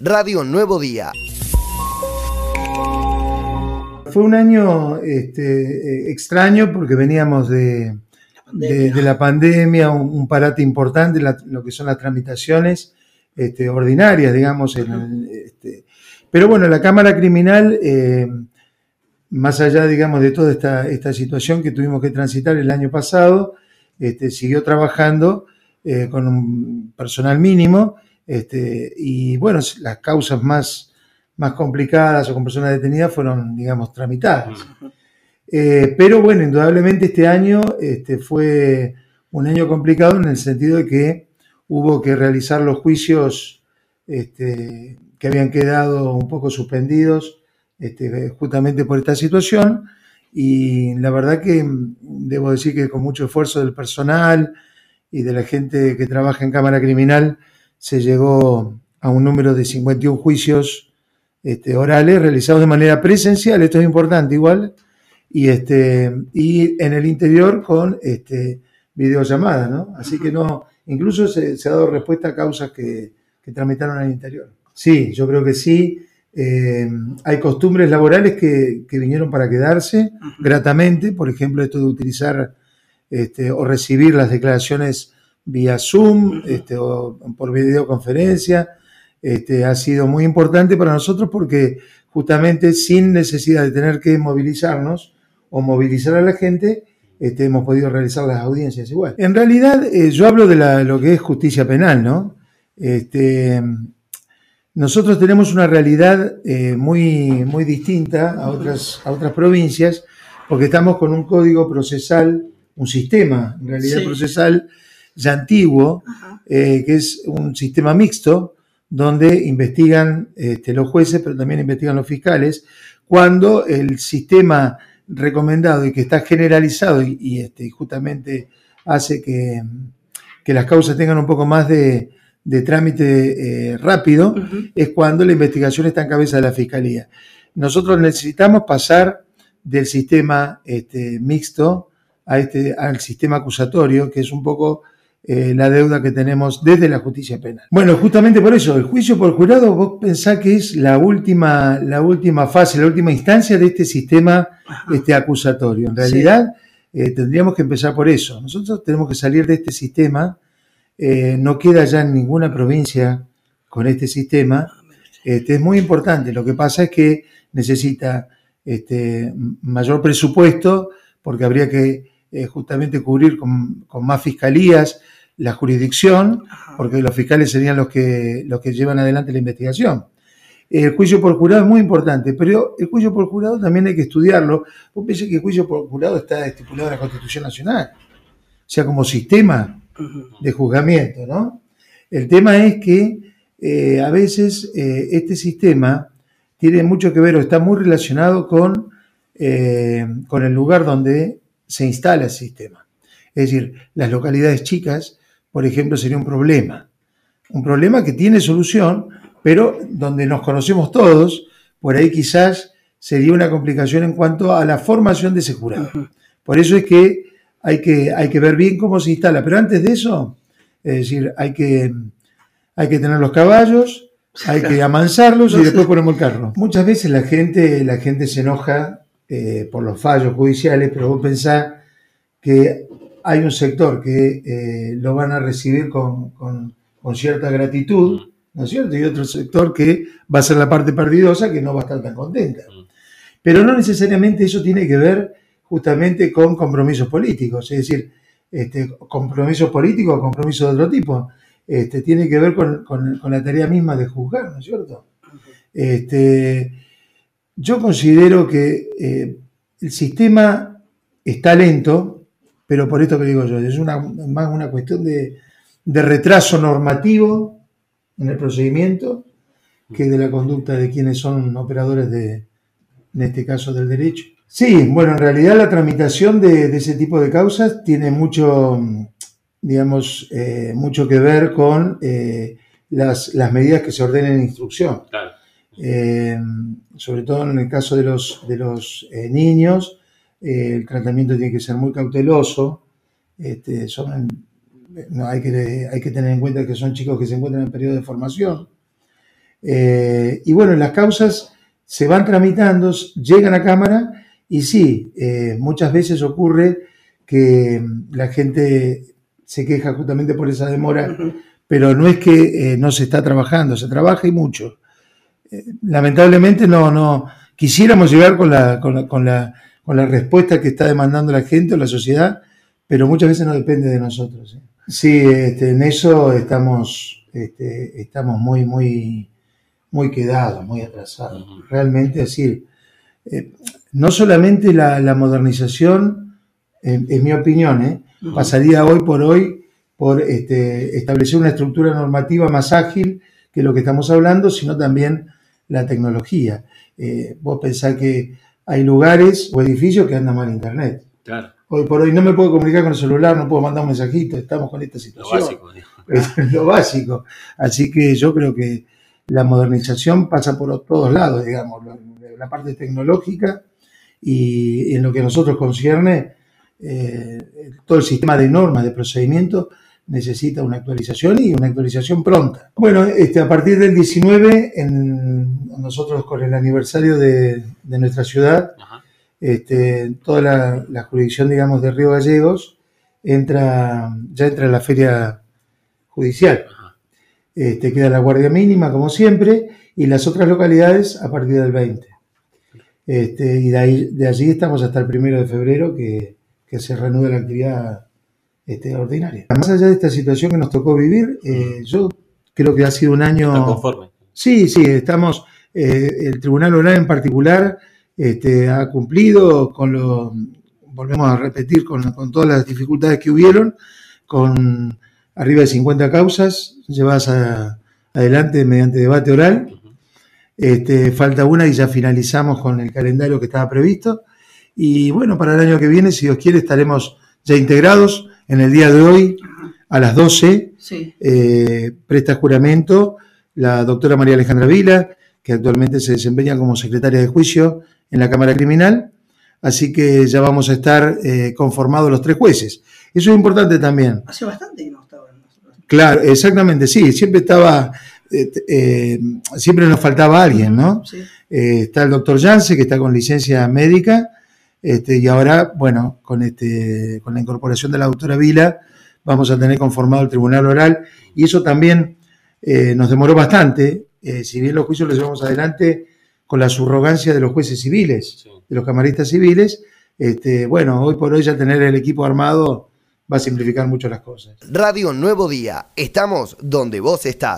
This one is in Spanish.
Radio Nuevo Día. Fue un año este, eh, extraño porque veníamos de, de, la pandemia, un, parate importante, lo que son las tramitaciones este, ordinarias, digamos. este, pero bueno, la Cámara Criminal, eh, más allá, digamos, de toda esta, esta, situación que tuvimos que transitar el año pasado, este, siguió trabajando eh, con un personal mínimo este, y bueno, las causas más, más complicadas o con personas detenidas fueron, digamos, tramitadas. Eh, pero bueno, indudablemente este año este, fue un año complicado en el sentido de que hubo que realizar los juicios este, que habían quedado un poco suspendidos este, justamente por esta situación. Y la verdad que debo decir que con mucho esfuerzo del personal y de la gente que trabaja en Cámara Criminal se llegó a un número de 51 juicios orales realizados de manera presencial, esto es importante igual, y, este, y en el interior con este, videollamada, ¿no? Así que no, incluso se, ha dado respuesta a causas que, que tramitaron al interior. Sí, yo creo que sí. Eh, hay costumbres laborales que, que, vinieron para quedarse gratamente, por ejemplo, esto de utilizar este, o recibir las declaraciones vía Zoom este, o por videoconferencia. Este, ha sido muy importante para nosotros porque justamente sin necesidad de tener que movilizarnos, o movilizar a la gente, este, hemos podido realizar las audiencias igual. En realidad, eh, yo hablo de lo que es justicia penal, ¿no? Este, nosotros tenemos una realidad eh, muy, muy distinta a otras, a otras provincias, porque estamos con un código procesal, un sistema, en realidad procesal ya antiguo, eh, que es un sistema mixto, donde investigan este, los jueces, pero también investigan los fiscales, cuando el sistema recomendado y que está generalizado y, este, justamente hace que, las causas tengan un poco más de, trámite eh, rápido, es cuando la investigación está en cabeza de la Fiscalía. Nosotros necesitamos pasar del sistema este, mixto a este, al sistema acusatorio, que es un poco eh, la deuda que tenemos desde la justicia penal. Bueno, justamente por eso, el juicio por jurado, vos pensás que es la última, la última fase, la última instancia de este sistema este, acusatorio. En realidad, eh, tendríamos que empezar por eso. Nosotros tenemos que salir de este sistema. Eh, no queda ya en ninguna provincia con este sistema. Este, es muy importante. Lo que pasa es que necesita este, mayor presupuesto porque habría que justamente cubrir con, con más fiscalías, la jurisdicción, porque los fiscales serían los que, los que llevan adelante la investigación. El juicio por jurado es muy importante, pero el juicio por jurado también hay que estudiarlo. Vos pensás que el juicio por jurado está estipulado en la Constitución Nacional, o sea, como sistema de juzgamiento, ¿no? El tema es que eh, a veces eh, este sistema tiene mucho que ver o está muy relacionado con, eh, con el lugar donde se instala el sistema. Es decir, las localidades chicas por ejemplo, sería un problema. Un problema que tiene solución, pero donde nos conocemos todos, por ahí quizás sería una complicación en cuanto a la formación de ese jurado. Por eso es que hay que, hay que ver bien cómo se instala. Pero antes de eso, es decir, hay que, hay que tener los caballos, hay que amansarlos y después ponemos el carro. Muchas veces la gente, la gente se enoja eh, por los fallos judiciales, pero vos pensás que hay un sector que eh, lo van a recibir con, cierta gratitud, ¿no es cierto? Y otro sector que va a ser la parte perdidosa que no va a estar tan contenta. Pero no necesariamente eso tiene que ver justamente con compromisos políticos, es decir, este, compromisos políticos o compromisos de otro tipo. Este, tiene que ver con, la tarea misma de juzgar, ¿no es cierto? Este, yo considero que eh, el sistema está lento, pero por esto que digo yo, es una, más una cuestión de, retraso normativo en el procedimiento que de la conducta de quienes son operadores de, en este caso, del derecho. Sí, bueno, en realidad la tramitación de, ese tipo de causas tiene mucho, digamos, eh, mucho que ver con eh, las, medidas que se ordenen en instrucción. Eh, sobre todo en el caso de los, de los niños, eh, el tratamiento tiene que ser muy cauteloso, este, hay, que, hay que tener en cuenta que son chicos que se encuentran en periodo de formación. Eh, y bueno, las causas se van tramitando, llegan a Cámara y sí, eh, muchas veces ocurre que la gente se queja justamente por esa demora, pero no es que no se está trabajando, se trabaja y mucho. Lamentablemente no, no quisiéramos llegar con la, con la, con la, con la respuesta que está demandando la gente o la sociedad, pero muchas veces no depende de nosotros. Sí, este, en eso estamos, este, estamos muy, muy, muy quedados, muy atrasados. Realmente, decir, eh, no solamente la, modernización, en, mi opinión, ¿eh? pasaría hoy por hoy por este, establecer una estructura normativa más ágil que lo que estamos hablando, sino también la tecnología. Eh, vos pensás que hay lugares o edificios que andan mal internet. Claro. Hoy por hoy no me puedo comunicar con el celular, no puedo mandar un mensajito, estamos con esta situación. Lo básico. Es lo básico. Así que yo creo que la modernización pasa por todos lados, digamos, la parte tecnológica y en lo que a nosotros concierne, eh, todo el sistema de normas, de procedimientos, necesita una actualización y una actualización pronta. Bueno, este, a partir del 19, en, nosotros con el aniversario de, nuestra ciudad, este, toda la, jurisdicción, digamos, de Río Gallegos entra, ya entra en la feria judicial. Este, queda la guardia mínima, como siempre, y las otras localidades a partir del 20. Este, y de, ahí, de allí estamos hasta el primero de febrero que, que se reanuda la actividad este, ordinaria. Más allá de esta situación que nos tocó vivir, eh, yo creo que ha sido un año... conforme? Sí, sí, estamos... Eh, el Tribunal Oral en particular este, ha cumplido con lo, volvemos a repetir, con, todas las dificultades que hubieron, con arriba de 50 causas llevadas adelante mediante debate oral. Este, falta una y ya finalizamos con el calendario que estaba previsto. Y bueno, para el año que viene, si Dios quiere, estaremos ya integrados. En el día de hoy, a las 12, eh, presta juramento la doctora María Alejandra Vila, que actualmente se desempeña como secretaria de juicio en la Cámara Criminal, así que ya vamos a estar eh, conformados los tres jueces. Eso es importante también. Hace bastante que no estaba. Claro, exactamente, sí, siempre estaba, eh, eh, siempre nos faltaba alguien, ¿no? está el doctor Yance, que está con licencia médica, este, y ahora, bueno, con, este, con la incorporación de la doctora Vila, vamos a tener conformado el tribunal oral, y eso también nos demoró bastante, si bien los juicios los llevamos adelante con la subrogancia de los jueces civiles, de los camaristas civiles, este, bueno, hoy por hoy ya tener el equipo armado va a simplificar mucho las cosas. Radio Nuevo Día, estamos donde vos estás.